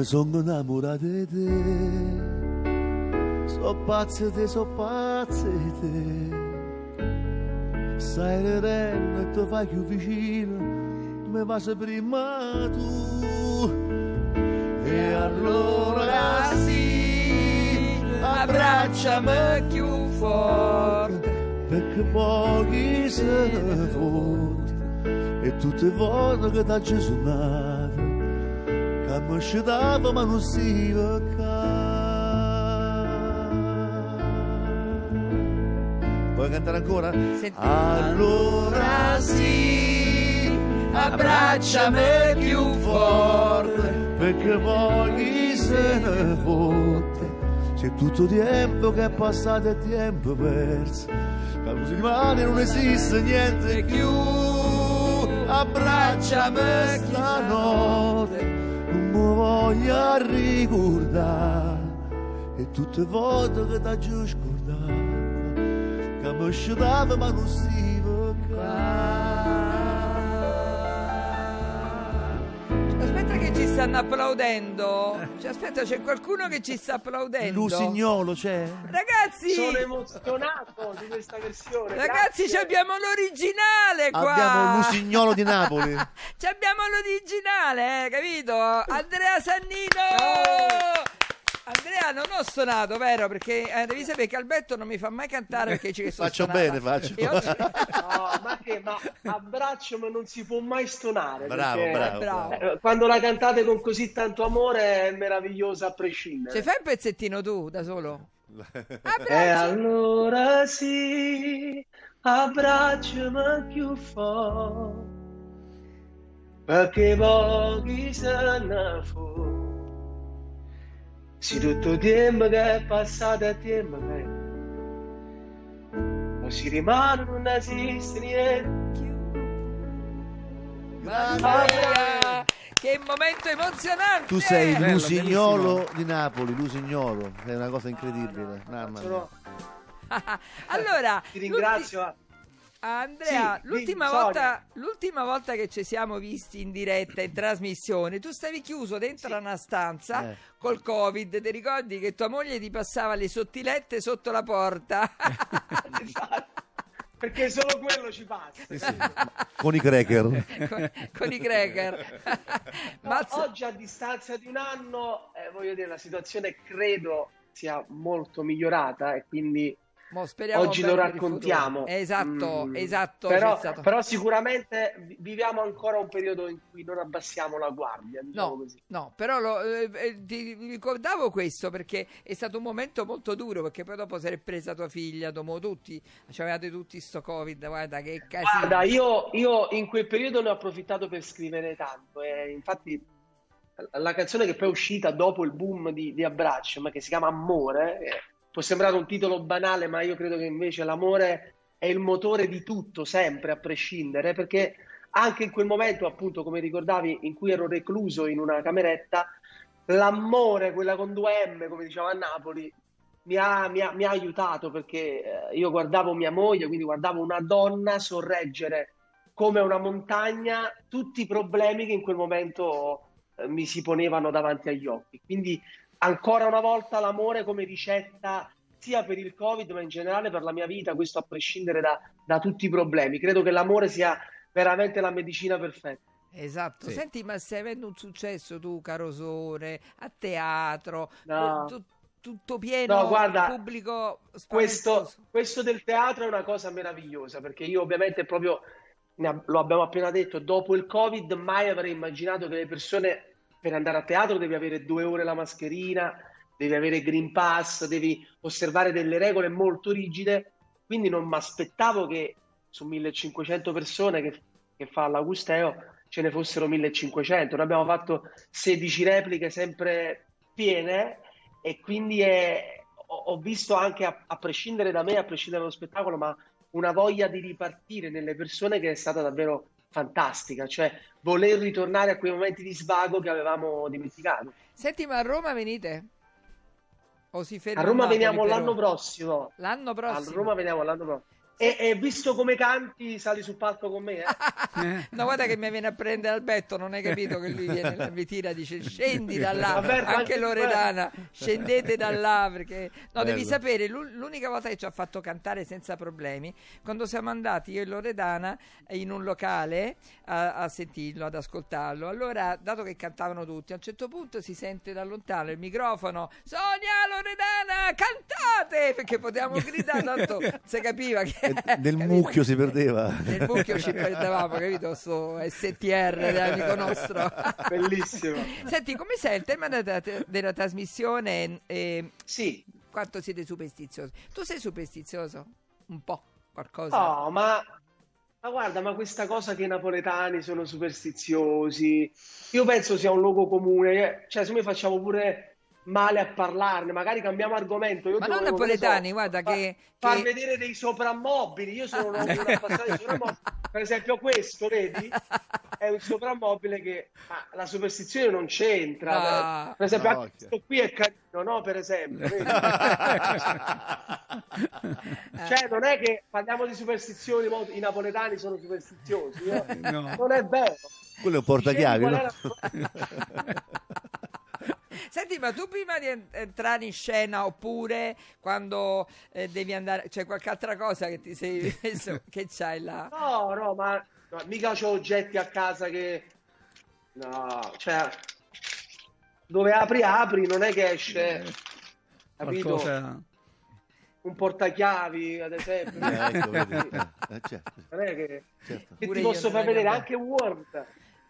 mi sono innamorato di te. So pazzo di te, so pazzo di te. Sai e ti fai più vicino, mi passi prima tu. E allora sì, abbracciami più forte, perché pochi se ne fotte. E tutte volte che t'ho suonato, scitava ma non si Vuoi cantare ancora? Senti. Allora sì, abbracciami più forte, perché voglio se ne fotte. C'è tutto tempo che è passato e tempo perso, che così rimane non esiste niente più. Abbracciami stanotte, voglio ricordare, e tutte le volte che t'ho già scordato che mi scitava ma non si Aspetta stanno applaudendo. Cioè, aspetta, c'è qualcuno che ci sta applaudendo. Lusignolo c'è? Ragazzi, Sono emozionato di questa versione. ragazzi, abbiamo l'originale qua. Abbiamo Lusignolo di Napoli. Ci abbiamo l'originale, eh, capito? Andrea Sannino! Andrea, non ho suonato, vero? Perché eh, devi sapere che Alberto non mi fa mai cantare perché ci sono Faccio suonata. bene, faccio. Oggi- No, ma che? Ma abbraccio ma non si può mai stonare. Bravo, perché, bravo, bravo. eh, Quando la cantate con così tanto amore è meravigliosa a prescindere. Cioè, fai un pezzettino tu, da solo. E Abbraccio. allora sì, abbracciami più forte, perché pochi se ne fu. Se tutto il tempo che è passato è tempo che non si rimane, non esiste niente. Andrea, che momento emozionante! Tu sei Bello, Lusignolo di Napoli, Lusignolo, è una cosa incredibile. Mamma mia. Allora, Ti ringrazio. Andrea, Sì, l'ultima, dimmi, volta, l'ultima volta che ci siamo visti in diretta, in trasmissione, tu stavi chiuso dentro una stanza Eh. col Covid. Ti ricordi che tua moglie ti passava le sottilette sotto la porta? Perché solo quello ci passa. Con i cracker. con, con i cracker. No, oggi a distanza di un anno, eh, voglio dire, la situazione credo sia molto migliorata e quindi mo speriamo oggi lo raccontiamo. Esatto, Mm, esatto. Però, però sicuramente vi- viviamo ancora un periodo in cui non abbassiamo la guardia, diciamo No, così. no, però lo- eh, eh, ti ricordavo questo perché è stato un momento molto duro perché poi dopo si è presa tua figlia, dopo tutti, avevate tutti sto covid, guarda che casino. Guarda, io, io in quel periodo ne ho approfittato per scrivere tanto e infatti la canzone che poi è uscita dopo il boom di, di Abbraccio, ma che si chiama Amore, eh, può sembrare un titolo banale, ma io credo che invece l'amore è il motore di tutto, sempre, a prescindere, perché anche in quel momento, appunto, come ricordavi, in cui ero recluso in una cameretta, l'amore, quella con due M, come diciamo a Napoli, mi ha, mi ha- mi ha aiutato perché eh, io guardavo mia moglie, quindi guardavo una donna sorreggere come una montagna tutti i problemi che in quel momento eh, mi si ponevano davanti agli occhi. Quindi ancora una volta l'amore come ricetta sia per il Covid, ma in generale per la mia vita, questo a prescindere da, da tutti i problemi. Credo che l'amore sia veramente la medicina perfetta. Esatto, Sì. senti, ma stai avendo un successo tu, caro Sone, a teatro, No. tu- tutto pieno, No, guarda, pubblico Questo, questo del teatro è una cosa meravigliosa perché io ovviamente proprio, lo abbiamo appena detto, dopo il Covid mai avrei immaginato che le persone per andare a teatro devi avere due ore la mascherina, devi avere Green Pass, devi osservare delle regole molto rigide, quindi non mi aspettavo che su 1500 persone che, che fa l'Augusteo ce ne fossero 1500. Noi abbiamo fatto 16 repliche sempre piene e quindi è- ho, visto anche a, a prescindere da me, a prescindere dallo spettacolo, ma una voglia di ripartire nelle persone che è stata davvero fantastica, cioè voler ritornare a quei momenti di svago che avevamo dimenticato. Senti, ma a Roma venite? O si ferma A Roma Napoli veniamo l'anno prossimo. L'anno A prossimo? Roma veniamo l'anno prossimo. E, e visto come canti, sali sul palco con me. Eh? no, guarda che mi viene a prendere Alberto, non hai capito che lui viene, mi tira, dice scendi da là, Alberto, anche Loredana, scendete da là perché... No, devi Bello. sapere, l'u- l'unica volta che ci ha fatto cantare senza problemi, quando siamo andati io e Loredana in un locale a, a sentirlo, ad ascoltarlo, allora, dato che cantavano tutti, a un certo punto si sente da lontano il microfono, Sonia, Loredana, cantate! Perché potevamo gridare, tanto si capiva che... Nel capito? mucchio si perdeva. Nel mucchio ci perdevamo, capito? Sto STR dell'amico nostro. Bellissimo. Senti, come sei il tema della, della trasmissione? E Sì, quanto siete superstiziosi? Tu sei superstizioso? Un po', qualcosa? No, ma, ma guarda, ma questa cosa che i napoletani sono superstiziosi, io penso sia un luogo comune, eh. cioè se noi facciamo pure male a parlarne, magari cambiamo argomento. Io Ma non volevo, napoletani, so, guarda fa- che- Far che- vedere dei soprammobili, io sono un un appassionato di soprammobili, per esempio questo, vedi? È un soprammobile che ma la superstizione non c'entra. Ah. per esempio, No, anche questo qui è carino, no? Per esempio? Cioè, non è che parliamo di superstizioni, i napoletani sono superstiziosi, eh. No. non è vero. Quello è un portachiavi, no? Senti, ma tu prima di en- entrare in scena oppure quando eh, devi andare, c'è qualche altra cosa che ti sei messo, che c'hai là? No, no, ma no, mica ho oggetti a casa che... No, cioè, dove apri, apri, non è che esce, capito? Qualcosa... Un portachiavi, ad esempio. Eh, ecco, vedi. Eh, certo, Non è che, certo. che ti posso far vedere che- anche Word.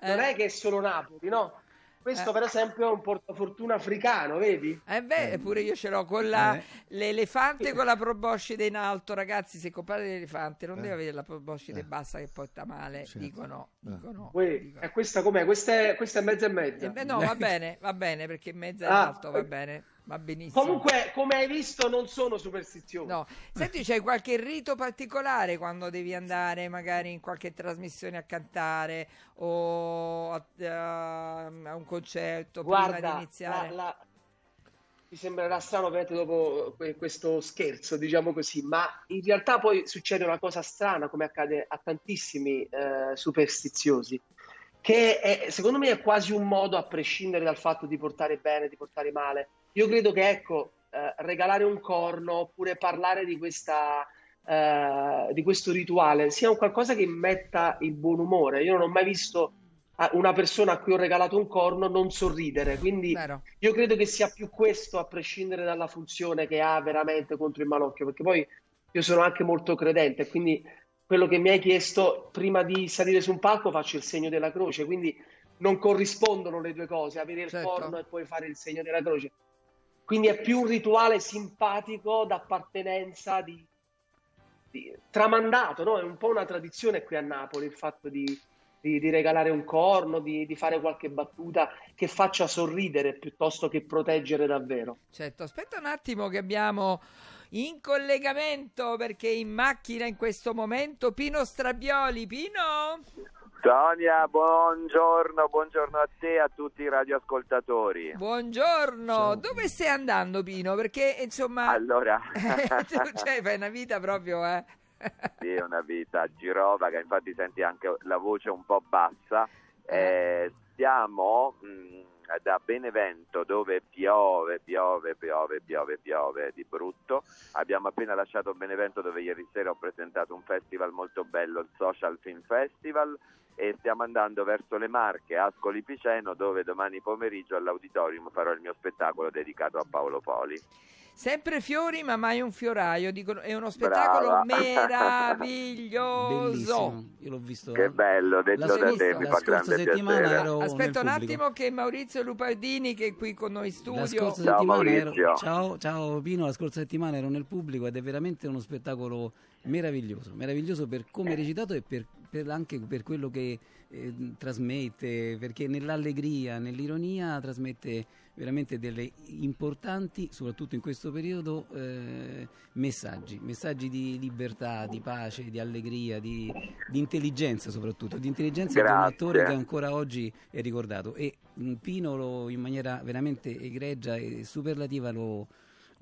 Non Eh. è che è solo Napoli, no? Questo, Eh. per esempio, è un portafortuna africano, vedi? Eh beh, pure io ce l'ho con la, Eh. l'elefante con la proboscide in alto, ragazzi, se comprate l'elefante non Eh. deve avere la proboscide Eh. bassa che porta male, Certo. dicono, Eh. dicono, Uè, dicono. e questa com'è? Questa è, questa è mezza e mezza. Eh beh, no, va bene, va bene, perché in mezzo è Ah. alto, va bene, va benissimo. Comunque, come hai visto, non sono superstizioso. No, senti, c'hai qualche rito particolare quando devi andare magari in qualche trasmissione a cantare o a, a- a un concerto prima di Guarda, iniziare? la- la- ti sembrerà strano ovviamente dopo que- questo scherzo, diciamo così, ma in realtà poi succede una cosa strana, come accade a tantissimi eh, superstiziosi, che è- secondo me è quasi un modo, a prescindere dal fatto di portare bene, di portare male. Io credo che, ecco, eh, regalare un corno oppure parlare di questa, eh, di questo rituale sia un qualcosa che metta il buon umore. Io non ho mai visto a- una persona a cui ho regalato un corno non sorridere, quindi Vero. io credo che sia più questo, a prescindere dalla funzione che ha veramente contro il malocchio, perché poi io sono anche molto credente, quindi quello che mi hai chiesto prima di salire su un palco faccio il segno della croce, quindi non corrispondono le due cose, avere il Certo. corno e poi fare il segno della croce. Quindi è più un rituale simpatico d'appartenenza, di, di- tramandato, no? È un po' una tradizione qui a Napoli il fatto di, di- di regalare un corno, di, di fare qualche battuta che faccia sorridere piuttosto che proteggere davvero. Certo, aspetta un attimo che abbiamo in collegamento perché in macchina in questo momento Pino Strabioli. Pino? Sonia, buongiorno, buongiorno a te e a tutti i radioascoltatori. Buongiorno, Ciao. dove stai andando Pino? Perché insomma Allora, cioè, fai una vita proprio, eh? sì, è una vita girovaga, infatti senti anche la voce un po' bassa. Eh, siamo mh, da Benevento dove piove, piove, piove, piove, piove di brutto. Abbiamo appena lasciato Benevento dove ieri sera ho presentato un festival molto bello, il Social Film Festival, e stiamo andando verso le Marche, Ascoli Piceno, dove domani pomeriggio all'auditorium farò il mio spettacolo dedicato a Paolo Poli. Sempre fiori, ma mai un fioraio. Dicono, è uno spettacolo Brava. meraviglioso. Bellissimo, io l'ho visto. Che bello, La, detto da scorsa- te, mi la fa scorsa grande settimana piacere. ero Aspetta un attimo che Maurizio Lupardini che è qui con noi in La studio. scorsa Ciao, settimana ero, ciao, ciao Pino, la scorsa settimana ero nel pubblico ed è veramente uno spettacolo meraviglioso, meraviglioso per come è recitato e per, per anche per quello che eh, trasmette, perché nell'allegria, nell'ironia trasmette veramente delle importanti, soprattutto in questo periodo, eh, messaggi, messaggi di libertà, di pace, di allegria, di, di intelligenza soprattutto, di intelligenza di un Grazie. attore che ancora oggi è ricordato e mm, Pino lo- in maniera veramente egregia e superlativa lo,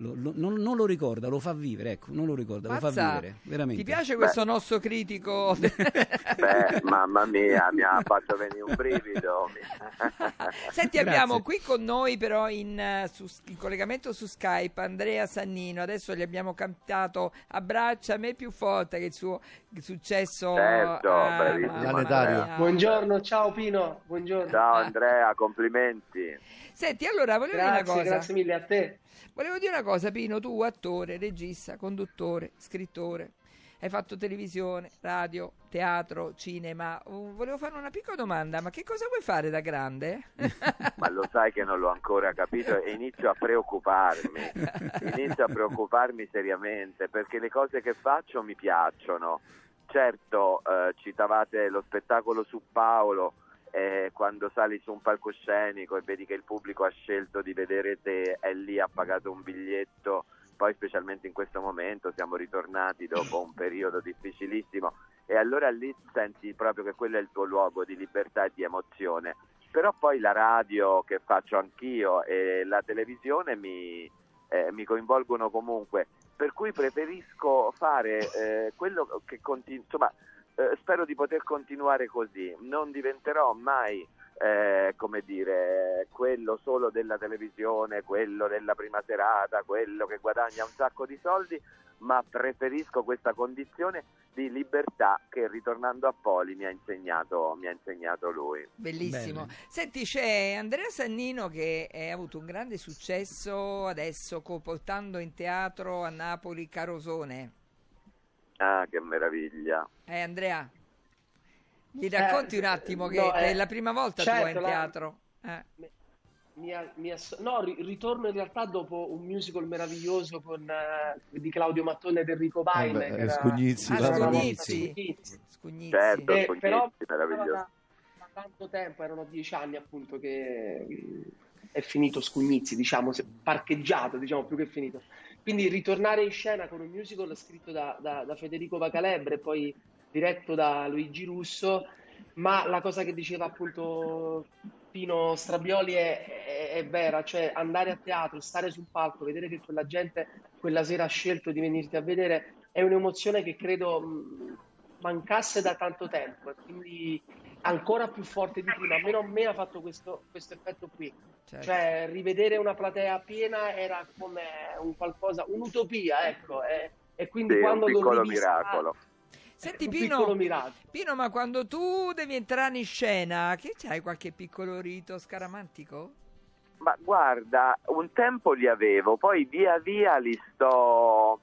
lo- lo- non, non lo ricorda, lo fa vivere, ecco, non lo ricorda, lo fa Mazza, vivere, veramente. Ti piace questo nostro critico? Beh, mamma mia, mi ha fatto venire un brivido. Senti, Grazie. abbiamo qui con noi però in, eh, su- in collegamento su Skype Andrea Sannino, adesso gli abbiamo cantato Abbraccia me più forte che il suo successo Certo, Planetario. Buongiorno, ciao Pino, buongiorno. Ciao Andrea, complimenti. Senti, allora volevo dire una Grazie, cosa. grazie mille a te. Volevo dire una cosa, Pino, tu attore, regista, conduttore, scrittore, hai fatto televisione, radio, teatro, cinema. Uh, volevo fare una piccola domanda, ma che cosa vuoi fare da grande? Ma lo sai che non l'ho ancora capito e inizio a preoccuparmi. Inizio a preoccuparmi seriamente perché le cose che faccio mi piacciono. Certo, eh, citavate lo spettacolo su Paolo, eh, quando sali su un palcoscenico e vedi che il pubblico ha scelto di vedere te, è lì, ha pagato un biglietto, poi specialmente in questo momento siamo ritornati dopo un periodo difficilissimo. E allora lì senti proprio che quello è il tuo luogo di libertà e di emozione. Però poi la radio che faccio anch'io e la televisione mi, eh, mi coinvolgono comunque, per cui preferisco fare eh, quello che continua, eh, spero di poter continuare così, non diventerò mai eh, come dire, quello solo della televisione, quello della prima serata, quello che guadagna un sacco di soldi, ma preferisco questa condizione di libertà che ritornando a Poli mi ha insegnato, mi ha insegnato lui. Bellissimo. Bene. Senti, c'è Andrea Sannino che ha avuto un grande successo adesso portando in teatro a Napoli Carosone. Ah, che meraviglia! Eh, Andrea, gli racconti un attimo che no, è eh, la prima volta certo, tua in la- teatro. Eh. Mi ha- mi ha- no, ri- ritorno in realtà dopo un musical meraviglioso con, eh, di Claudio Mattone ed Enrico. Eh beh, che era- Scugnizzi, Ah, Scugnizzi. Scugnizzi. Scugnizzi. Certo. Eh, Scugnizzi, però meraviglioso. da, da tanto tempo, erano dieci anni appunto che mh, è finito Scugnizzi, diciamo, parcheggiato, diciamo più che finito. Quindi ritornare in scena con un musical scritto da, da- da Federico Vacalebre e poi diretto da Luigi Russo, ma la cosa che diceva appunto Pino Strabioli è, è- è vera, cioè andare a teatro, stare sul palco, vedere che quella gente quella sera ha scelto di venirti a vedere è un'emozione che credo mancasse da tanto tempo. Quindi ancora più forte di prima. Almeno a me ha fatto questo, questo effetto qui. Certo. Cioè, rivedere una platea piena era come un qualcosa, un'utopia, ecco. E, e quindi Sì, un quando l'ho piccolo rivista- miracolo. Senti un Pino, piccolo miracolo. Pino, ma quando tu devi entrare in scena, che c'hai qualche piccolo rito scaramantico? Ma guarda, un tempo li avevo, poi via via li sto...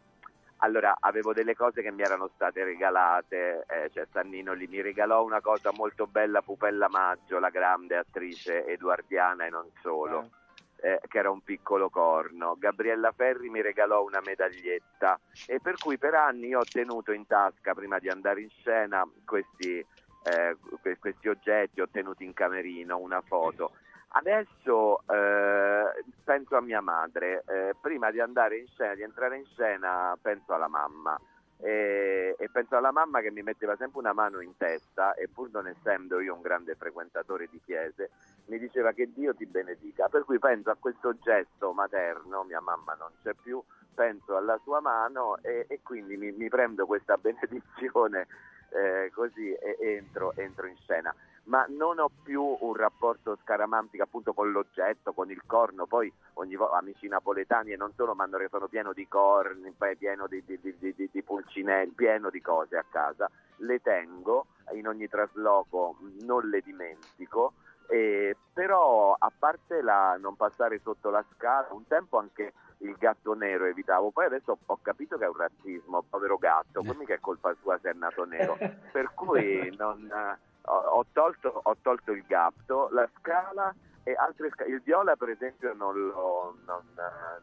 Allora, avevo delle cose che mi erano state regalate, eh, cioè Sannino lì mi regalò una cosa molto bella, Pupella Maggio, la grande attrice eduardiana e non solo, eh, che era un piccolo corno. Gabriella Ferri mi regalò una medaglietta e per cui per anni io ho tenuto in tasca, prima di andare in scena, questi, eh, que- questi oggetti, ho tenuto in camerino una foto. Adesso eh, penso a mia madre, eh, prima di andare in scena, di entrare in scena, penso alla mamma. E, e penso alla mamma che mi metteva sempre una mano in testa e pur non essendo io un grande frequentatore di chiese mi diceva che Dio ti benedica. Per cui penso a questo gesto materno mia mamma non c'è più penso alla sua mano e, e quindi mi, mi prendo questa benedizione eh, così e entro, entro in scena ma non ho più un rapporto scaramantico appunto con l'oggetto, con il corno, poi ogni volta amici napoletani e non solo mi hanno sono pieno di corni, poi pieno di, di, di, di, pulcinelli, pieno di cose a casa, le tengo, in ogni trasloco non le dimentico, eh, però a parte la non passare sotto la scala, un tempo anche il gatto nero evitavo, poi adesso ho capito che è un razzismo, povero gatto, poi mica è colpa sua se è nato nero, per cui non, ho, tolto, ho tolto il gatto, la scala e altre sca- il viola per esempio non, lo, non,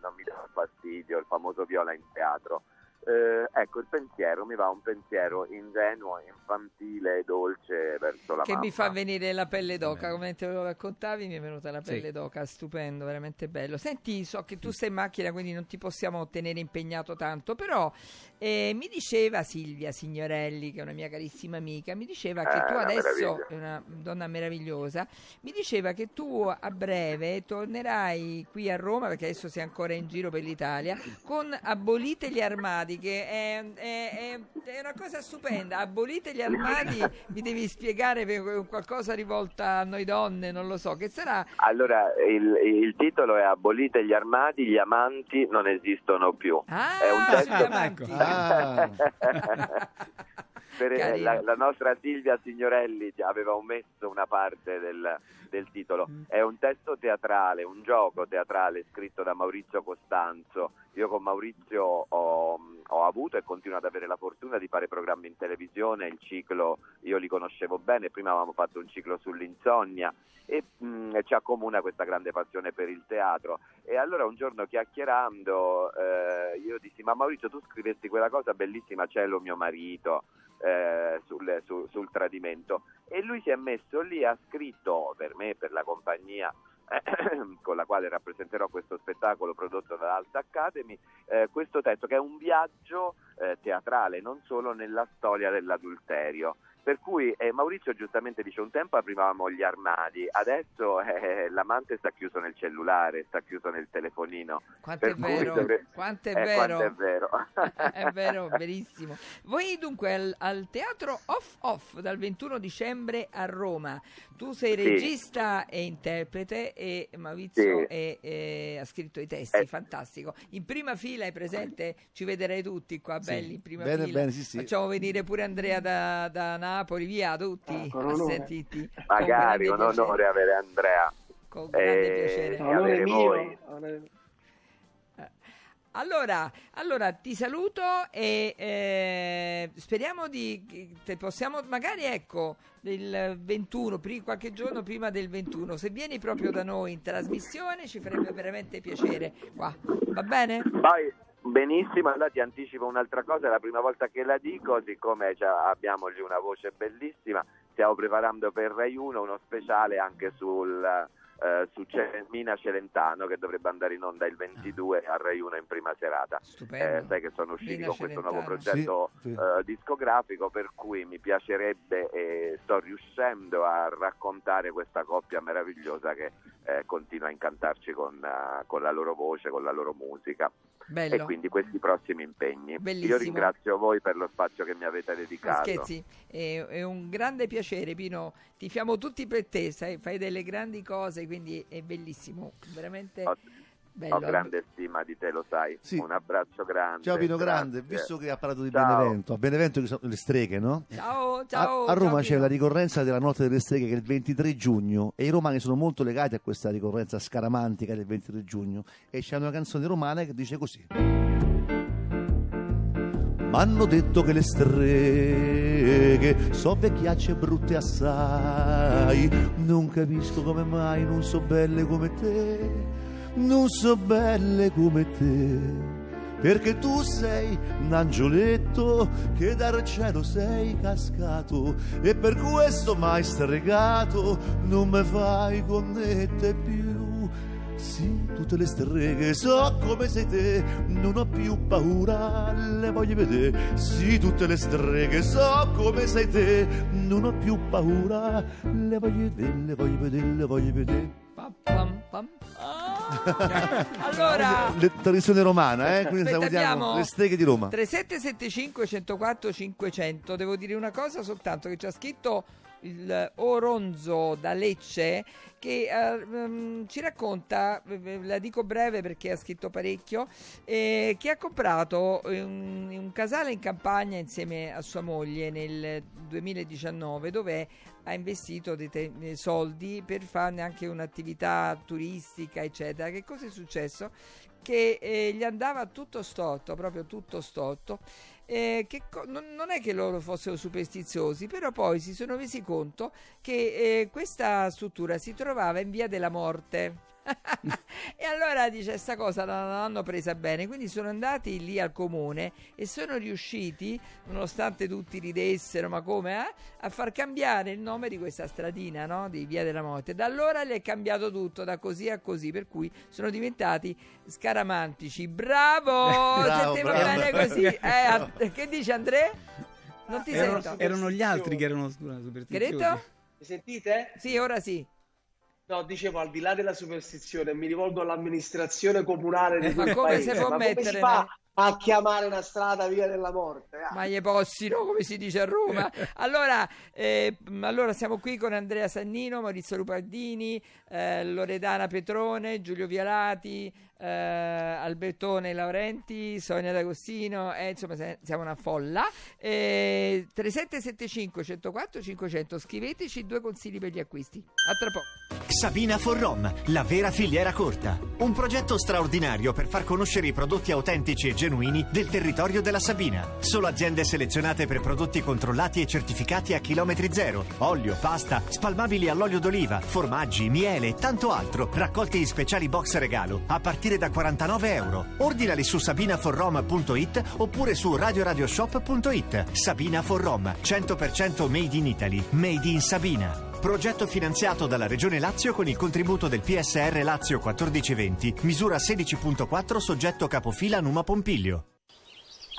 non mi dà fastidio, il famoso viola in teatro. Eh, ecco, il pensiero, mi va un pensiero ingenuo, infantile, dolce verso la che mamma. mi fa venire la pelle d'oca, come te lo raccontavi mi è venuta la pelle sì. d'oca, stupendo, veramente bello. Senti, so che tu sei in macchina, quindi non ti possiamo tenere impegnato tanto, però eh, mi diceva Silvia Signorelli, che è una mia carissima amica, mi diceva che Eh, tu adesso, meraviglia. è una donna meravigliosa, mi diceva che tu a breve tornerai qui a Roma, perché adesso sei ancora in giro per l'Italia, con Abolite gli armadi, che è, è- è- è una cosa stupenda. Abolite gli armadi, mi devi spiegare per qualcosa rivolta a noi donne, non lo so, che sarà... Allora, il, il titolo è Abolite gli armadi, gli amanti non esistono più. Ah, È un testo- amanti. Ecco. Ah. Per- Carino. la, la nostra Silvia Signorelli aveva omesso una parte del, del titolo. È un testo teatrale, un gioco teatrale scritto da Maurizio Costanzo. Io con Maurizio ho, ho avuto e continuo ad avere la fortuna di fare programmi in televisione, il ciclo io li conoscevo bene, prima avevamo fatto un ciclo sull'insonnia e mh, ci accomuna questa grande passione per il teatro. E allora un giorno chiacchierando eh, io dissi ma Maurizio tu scrivesti quella cosa bellissima, Cielo mio marito, eh, sul, su- sul tradimento e lui si è messo lì, ha scritto per me, per la compagnia con la quale rappresenterò questo spettacolo prodotto dall'Alta Academy, eh, questo testo che è un viaggio eh, teatrale, non solo nella storia dell'adulterio. Per cui eh, Maurizio giustamente dice un tempo aprivamo gli armadi, adesso eh, l'amante sta chiuso nel cellulare, sta chiuso nel telefonino. Quanto è Per cui vero, dovre- quanto è Eh, vero. quanto è vero. è vero, verissimo. Voi dunque al, al teatro Off Off dal 21 dicembre a Roma. Tu sei Sì. regista e interprete e Maurizio Sì. è- è- ha scritto i testi, Eh. fantastico. In prima fila è presente, ci vedrei tutti qua Sì. belli in prima Bene, fila. bene, sì, sì. Facciamo venire pure Andrea da, da Napoli, via tutti con a onore. sentirti. Con Magari un piacere. onore avere Andrea. Con grande Eh, piacere. e Onore avere mio. voi. onore- Allora, allora ti saluto e eh, speriamo di te possiamo magari ecco il 21, pri- qualche giorno prima del 21, se vieni proprio da noi in trasmissione ci farebbe veramente piacere qua. Va bene? Poi, benissimo, allora ti anticipo un'altra cosa, è la prima volta che la dico, siccome già abbiamo lì una voce bellissima, stiamo preparando per Rai 1 uno speciale anche sul, eh, su Mina Celentano che dovrebbe andare in onda il 22 a Rai 1 in prima serata. Eh, sai che sono usciti Mina con questo nuovo Celentano. progetto Sì, sì. eh, discografico per cui mi piacerebbe e sto riuscendo a raccontare questa coppia meravigliosa che eh, continua a incantarci con, eh, con la loro voce, con la loro musica e Bello. quindi questi prossimi impegni. Bellissimo. Io ringrazio voi per lo spazio che mi avete dedicato. scherzi, è, è un grande piacere Pino, tifiamo tutti per te, sai, fai delle grandi cose, quindi è bellissimo, veramente Ho, bello. ho grande stima di te, lo sai. Sì. Un abbraccio grande. Ciao Pino grazie. Grande, visto che ha parlato di Ciao. Benevento, a Benevento che sono le streghe, no? Ciao, A, ciao. a Roma ciao, c'è Pino. la ricorrenza della notte delle streghe che è il 23 giugno e i romani sono molto legati a questa ricorrenza scaramantica del 23 giugno e c'è una canzone romana che dice così. M'hanno detto che le streghe so vecchiacce brutte assai, non capisco come mai non so belle come te, non so belle come te. Perché tu sei un angioletto che dal cielo sei cascato e per questo mai stregato non me fai connette più. Sì, tutte le streghe so come sei te, non ho più paura, le voglio vedere. Sì, tutte le streghe so come sei te, non ho più paura, le voglio vedere, le voglio vedere, le voglio vedere. Pam, pam, pam. Ah! allora, Le- tradizione romana, eh? Quindi salutiamo le streghe di Roma. 3775 104 500 devo dire una cosa soltanto che ci ha scritto il Oronzo da Lecce che mm, ci racconta, la dico breve perché ha scritto parecchio, eh, che ha comprato un, un casale in campagna insieme a sua moglie nel 2019 dove ha investito dei, te- soldi per farne anche un'attività turistica eccetera. Che cosa è successo? Che eh, gli andava tutto storto, proprio tutto storto eh, che co- non, è che loro fossero superstiziosi, però poi si sono resi conto che eh, questa struttura si trovava in via della morte. e allora dice sta cosa non l'hanno presa bene quindi sono andati lì al comune e sono riusciti nonostante tutti ridessero ma come eh, a far cambiare il nome di questa stradina no? di Via della Morte da allora le è cambiato tutto da così a così per cui sono diventati scaramantici bravo, Bravo, se ti va bravo. bene così eh, a- che dice Andrea? non ti Erano, sento erano gli altri che erano che hai detto? Mi sentite? sì ora sì No, dicevo, al di là della superstizione, mi rivolgo all'amministrazione comunale di Ma quel come paese. si può Ma come mettere si fa a chiamare una strada via della morte? Ah. Ma gli possino, come si dice a Roma. Allora, eh, allora siamo qui con Andrea Sannino, Maurizio Lupardini, eh, Loredana Petrone, Giulio Vialati, eh, Albertone Laurenti, Sonia D'Agostino, eh, insomma se- siamo una folla. Eh, 3775 104 500, scriveteci due consigli per gli acquisti. A tra poco. Sabina for Rom, la vera filiera corta. Un progetto straordinario per far conoscere i prodotti autentici e genuini del territorio della Sabina. Solo aziende selezionate per prodotti controllati e certificati a chilometri zero. Olio, pasta, spalmabili all'olio d'oliva, formaggi, miele e tanto altro, raccolti in speciali box regalo a partire da 49 euro. Ordinali su sabinaforrom.it oppure su radioradioshop.it. Sabina for Rom, 100% made in Italy, made in Sabina. Progetto finanziato dalla Regione Lazio con il contributo del PSR Lazio 1420, misura 16.4 soggetto capofila Numa Pompiglio.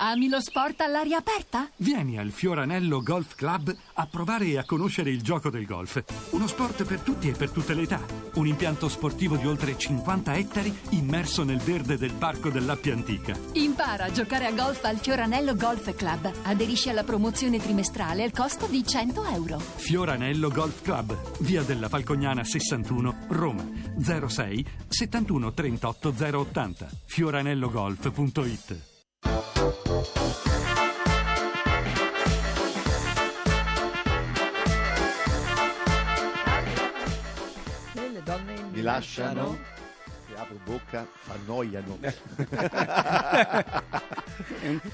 Ami lo sport all'aria aperta? Vieni al Fioranello Golf Club a provare e a conoscere il gioco del golf. Uno sport per tutti e per tutte le età. Un impianto sportivo di oltre 50 ettari immerso nel verde del parco dell'Appia Antica. Impara a giocare a golf al Fioranello Golf Club. Aderisci alla promozione trimestrale al costo di 100 euro. Fioranello Golf Club, via della Falcognana 61, Roma. 06 71 38 080. fioranellogolf.it Le donne Mi lasciano, ti apro bocca, annoiano.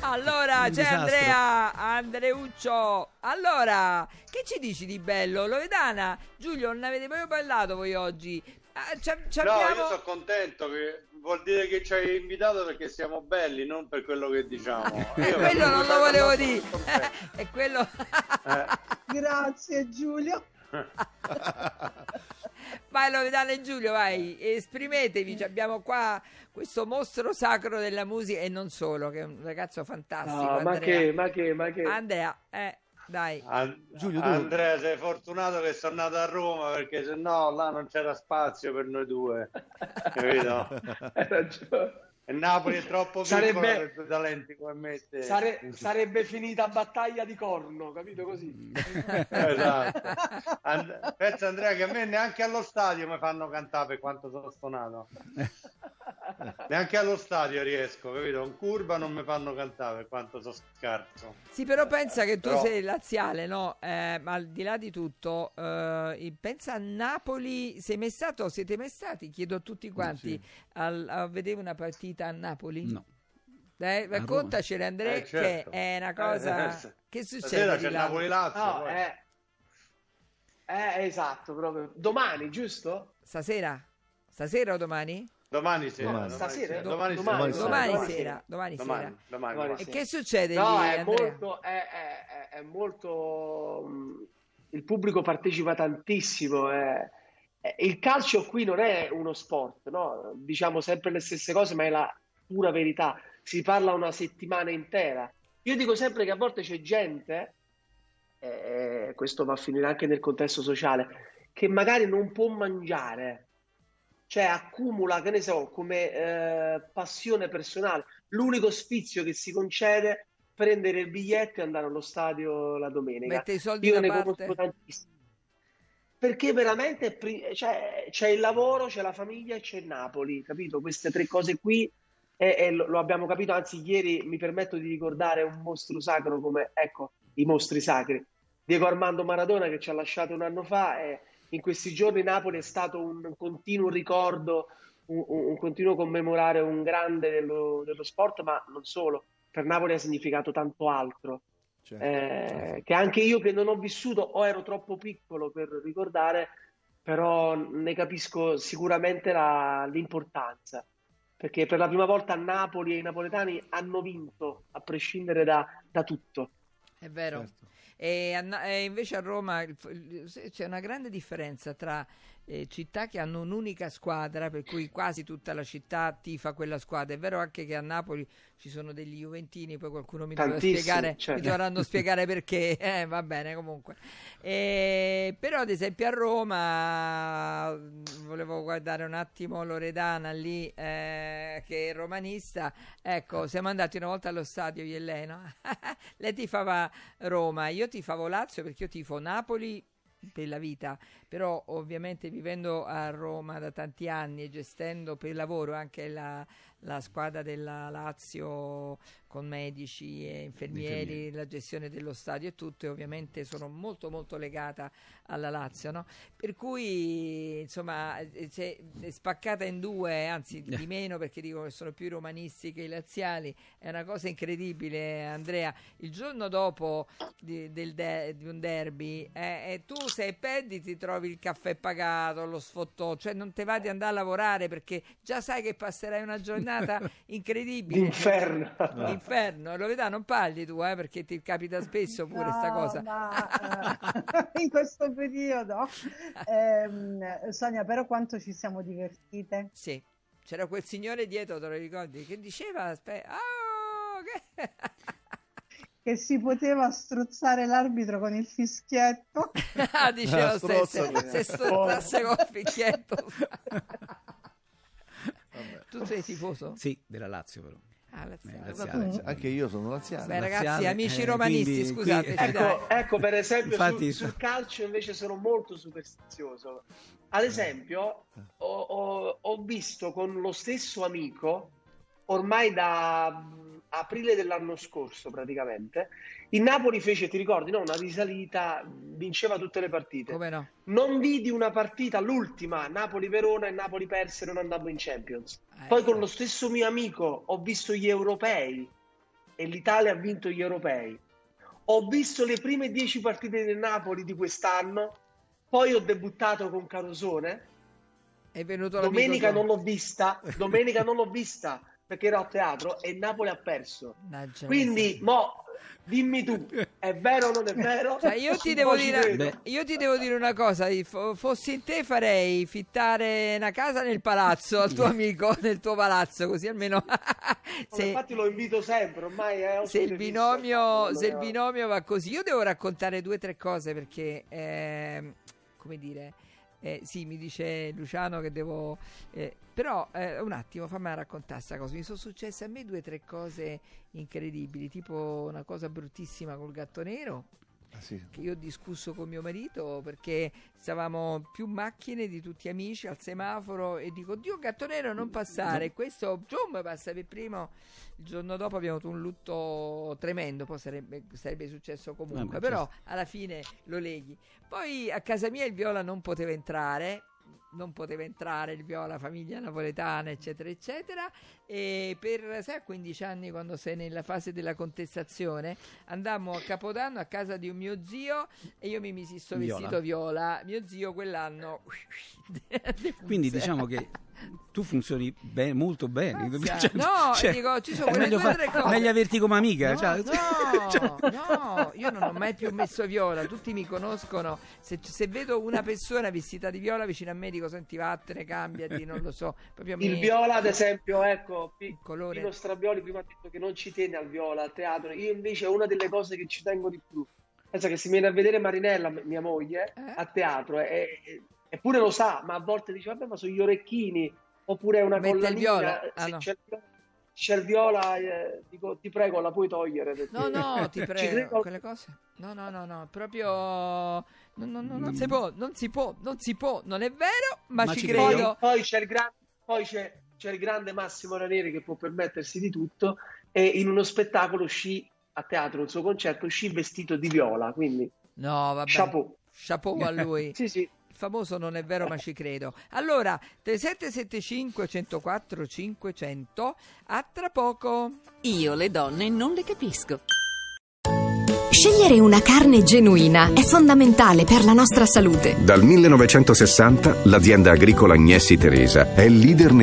Allora, Un c'è disastro. Andrea Andreuccio. Allora, che ci dici di bello? Loredana, Giulio, non avete proprio parlato voi oggi. Ah, ci- ci No, abbiamo- io sono contento che vuol dire che ci hai invitato perché siamo belli, non per quello che diciamo. Io quello non lo volevo dire. È quello. Eh. Grazie Giulio. vai Loredana e Giulio, vai, esprimetevi. Ci Abbiamo qua questo mostro sacro della musica e non solo, che è un ragazzo fantastico. No, ma Andrea. che, ma che, ma che. Andrea, eh, dai. An- Giulio, tu- Andrea, sei fortunato che sono nato a Roma perché se no là non c'era spazio per noi due. Capito? Hai ragione. E Napoli è troppo Sarebbe- talenti come me. te. Sare- sarebbe finita battaglia di corno, capito così? Esatto. And- pensa Andrea che a me neanche allo stadio mi fanno cantare per quanto sono stonato. neanche allo stadio riesco, capito? In curva non mi fanno cantare per quanto sono scarso. Sì, però pensa che tu Però- sei laziale, no? Eh, ma al di là di tutto, eh, pensa a Napoli. Sei mai stato? Siete mai stati? Chiedo a tutti quanti al- a vedere una partita a Napoli? No. Dai, Roma. raccontacene, Andrea, Eh, certo. che è una cosa. Eh, eh, che succede? C'è là? Napoli-Lazio. No, eh, eh, esatto, proprio. Domani, giusto? Stasera? Stasera o domani? Domani sera. Domani. Stasera? sera. Do- Domani, domani sera. Domani, domani sera. Domani, Domani, sera. domani, Domani domani. E che succede No, lì, è molto, è, è- è- molto, mh, il pubblico partecipa tantissimo. è- è- il calcio qui non è uno sport, no? Diciamo sempre le stesse cose, ma è la pura verità. Si parla una settimana intera. Io dico sempre che a volte c'è gente, eh, questo va a finire anche nel contesto sociale, che magari non può mangiare, cioè accumula, che ne so, come eh, passione personale. L'unico sfizio che si concede prendere il biglietto e andare allo stadio la domenica. Mette i soldi Io ne parte? conosco tantissimi. Perché veramente pri- cioè, c'è il lavoro, c'è la famiglia e c'è Napoli, capito? Queste tre cose qui e, e lo, lo abbiamo capito, anzi ieri mi permetto di ricordare un mostro sacro come, ecco, i mostri sacri. Diego Armando Maradona che ci ha lasciato un anno fa e in questi giorni Napoli è stato un continuo ricordo, un, un- continuo commemorare un grande dello, dello sport, ma non solo. Per Napoli ha significato tanto altro Certo. eh, che anche io che non ho vissuto o ero troppo piccolo per ricordare, però ne capisco sicuramente la- l'importanza, perché per la prima volta Napoli e i napoletani hanno vinto, a prescindere da, da tutto. È vero. Certo. E, e invece a Roma il- c'è una grande differenza tra eh, città che hanno un'unica squadra, per cui quasi tutta la città tifa quella squadra. È vero anche che a Napoli ci sono degli Juventini, poi qualcuno mi dovrà spiegare, mi dovranno spiegare perché, eh, va bene comunque. Eh, però ad esempio a Roma, volevo guardare un attimo Loredana lì, eh, che è romanista, ecco, siamo andati una volta allo stadio io e lei, no? lei tifava Roma, io tifavo Lazio perché io tifo Napoli per la vita, però ovviamente vivendo a Roma da tanti anni e gestendo per lavoro anche la, la squadra della Lazio con medici e infermieri, Infermieri. la gestione dello stadio e tutto, e ovviamente sono molto molto legata alla Lazio, no? Per cui insomma eh, è spaccata in due, anzi di meno perché dico che sono più i romanisti che i laziali, è una cosa incredibile Andrea. Il giorno dopo di, del de- di un derby eh, eh, tu sei Peddi ti trovi il caffè pagato, lo sfottò, cioè non te va di andare a lavorare perché già sai che passerai una giornata incredibile. D'inferno. Inferno, lo vedrà, non parli tu, eh, perché ti capita spesso pure sta No, cosa. ma, eh, in questo periodo. Ehm, Sonia, però quanto ci siamo divertite? Sì, c'era quel signore dietro, te lo ricordi? Che diceva, aspetta, oh, che... Che si poteva strozzare l'arbitro con il fischietto. ah, diceva se, se, se strozzasse col picchietto. tu sei tifoso? Sì, della Lazio però. Ah, laziale. Eh, laziale. Anche io sono laziale. Beh, ragazzi, laziale, amici eh, romanisti, quindi- scusate. quindi- Ecco, ecco, per esempio Infatti- sul, sul calcio invece sono molto superstizioso. Ad esempio, ho, ho- ho visto con lo stesso amico, ormai da mh, aprile dell'anno scorso praticamente, il Napoli fece, ti ricordi, no? una risalita, vinceva tutte le partite. Come no? Non vidi una partita, l'ultima, Napoli-Verona e Napoli perse non andavo in Champions. Eh, Poi con lo stesso mio amico ho visto gli europei e l'Italia ha vinto gli europei. Ho visto le prime dieci partite del Napoli di quest'anno, poi ho debuttato con Carosone. È venuto Domenica non l'ho vista, domenica non l'ho vista perché ero a teatro e Napoli ha perso. Mannaggia Quindi, mo, dimmi tu, è vero o non è vero? Cioè, io ti dire, io ti devo dire una cosa, fo- fossi in te farei fittare una casa nel palazzo al tuo amico, nel tuo palazzo, così almeno se, Infatti lo invito sempre, ormai è se il binomio, se il binomio va così. Io devo raccontare due o tre cose perché, ehm, come dire, eh, sì, mi dice Luciano che devo... eh, però eh, un attimo, fammi raccontare questa cosa. Mi sono successe a me due o tre cose incredibili, tipo una cosa bruttissima col gatto nero Ah, sì. che io ho discusso con mio marito perché stavamo più macchine di tutti amici al semaforo e dico Dio gatto nero non passare questo zoom passa per primo. Il giorno dopo abbiamo avuto un lutto tremendo poi sarebbe, sarebbe successo comunque beh, però alla fine lo leghi. Poi a casa mia il viola non poteva entrare non poteva entrare il viola famiglia napoletana eccetera eccetera e per sai a 15 anni quando sei nella fase della contestazione andammo a Capodanno a casa di un mio zio e io mi misi sto Viola. vestito viola mio zio quell'anno Quindi diciamo che tu funzioni ben- molto bene. Cioè, No, cioè, dico, ci sono è quelle meglio, due fa- tre cose. meglio averti come amica. No, cioè- no, no, io non ho mai più messo viola, tutti mi conoscono. Se, se vedo una persona vestita di viola vicino a me dico senti vattene, cambiati, non lo so. Proprio mi- Il viola, ad esempio, ecco, Pi- colore. Pino Strabioli prima ha detto che non ci tiene al viola, al teatro. Io invece è una delle cose che ci tengo di più. Pensa che si viene a vedere Marinella, mia moglie, Eh? a teatro, e- e- eppure lo sa, ma a volte dice, vabbè, ma sono gli orecchini, oppure è una Mette il viola? Ah, no. c'è il viola, c'è il viola, eh, dico, ti prego, la puoi togliere. perché- No, no, ti prego, credo- quelle cose. No, no, no, no, proprio no, no, no, non si può, non si può, non si può, non è vero, ma, Ma ci ci credo. credo. Poi, c'è il gran- poi c'è- c'è il grande Massimo Ranieri che può permettersi di tutto e in uno spettacolo uscì a teatro, il suo concerto, uscì vestito di viola, quindi No, vabbè. chapeau. Chapeau a lui. Sì, sì. Famoso non è vero, ma ci credo. Allora, 3775 104 500, a tra poco. Io le donne non le capisco. Scegli Scegliere una carne genuina è fondamentale per la nostra salute. Dal 1960 l'azienda agricola Agnesi Teresa è il leader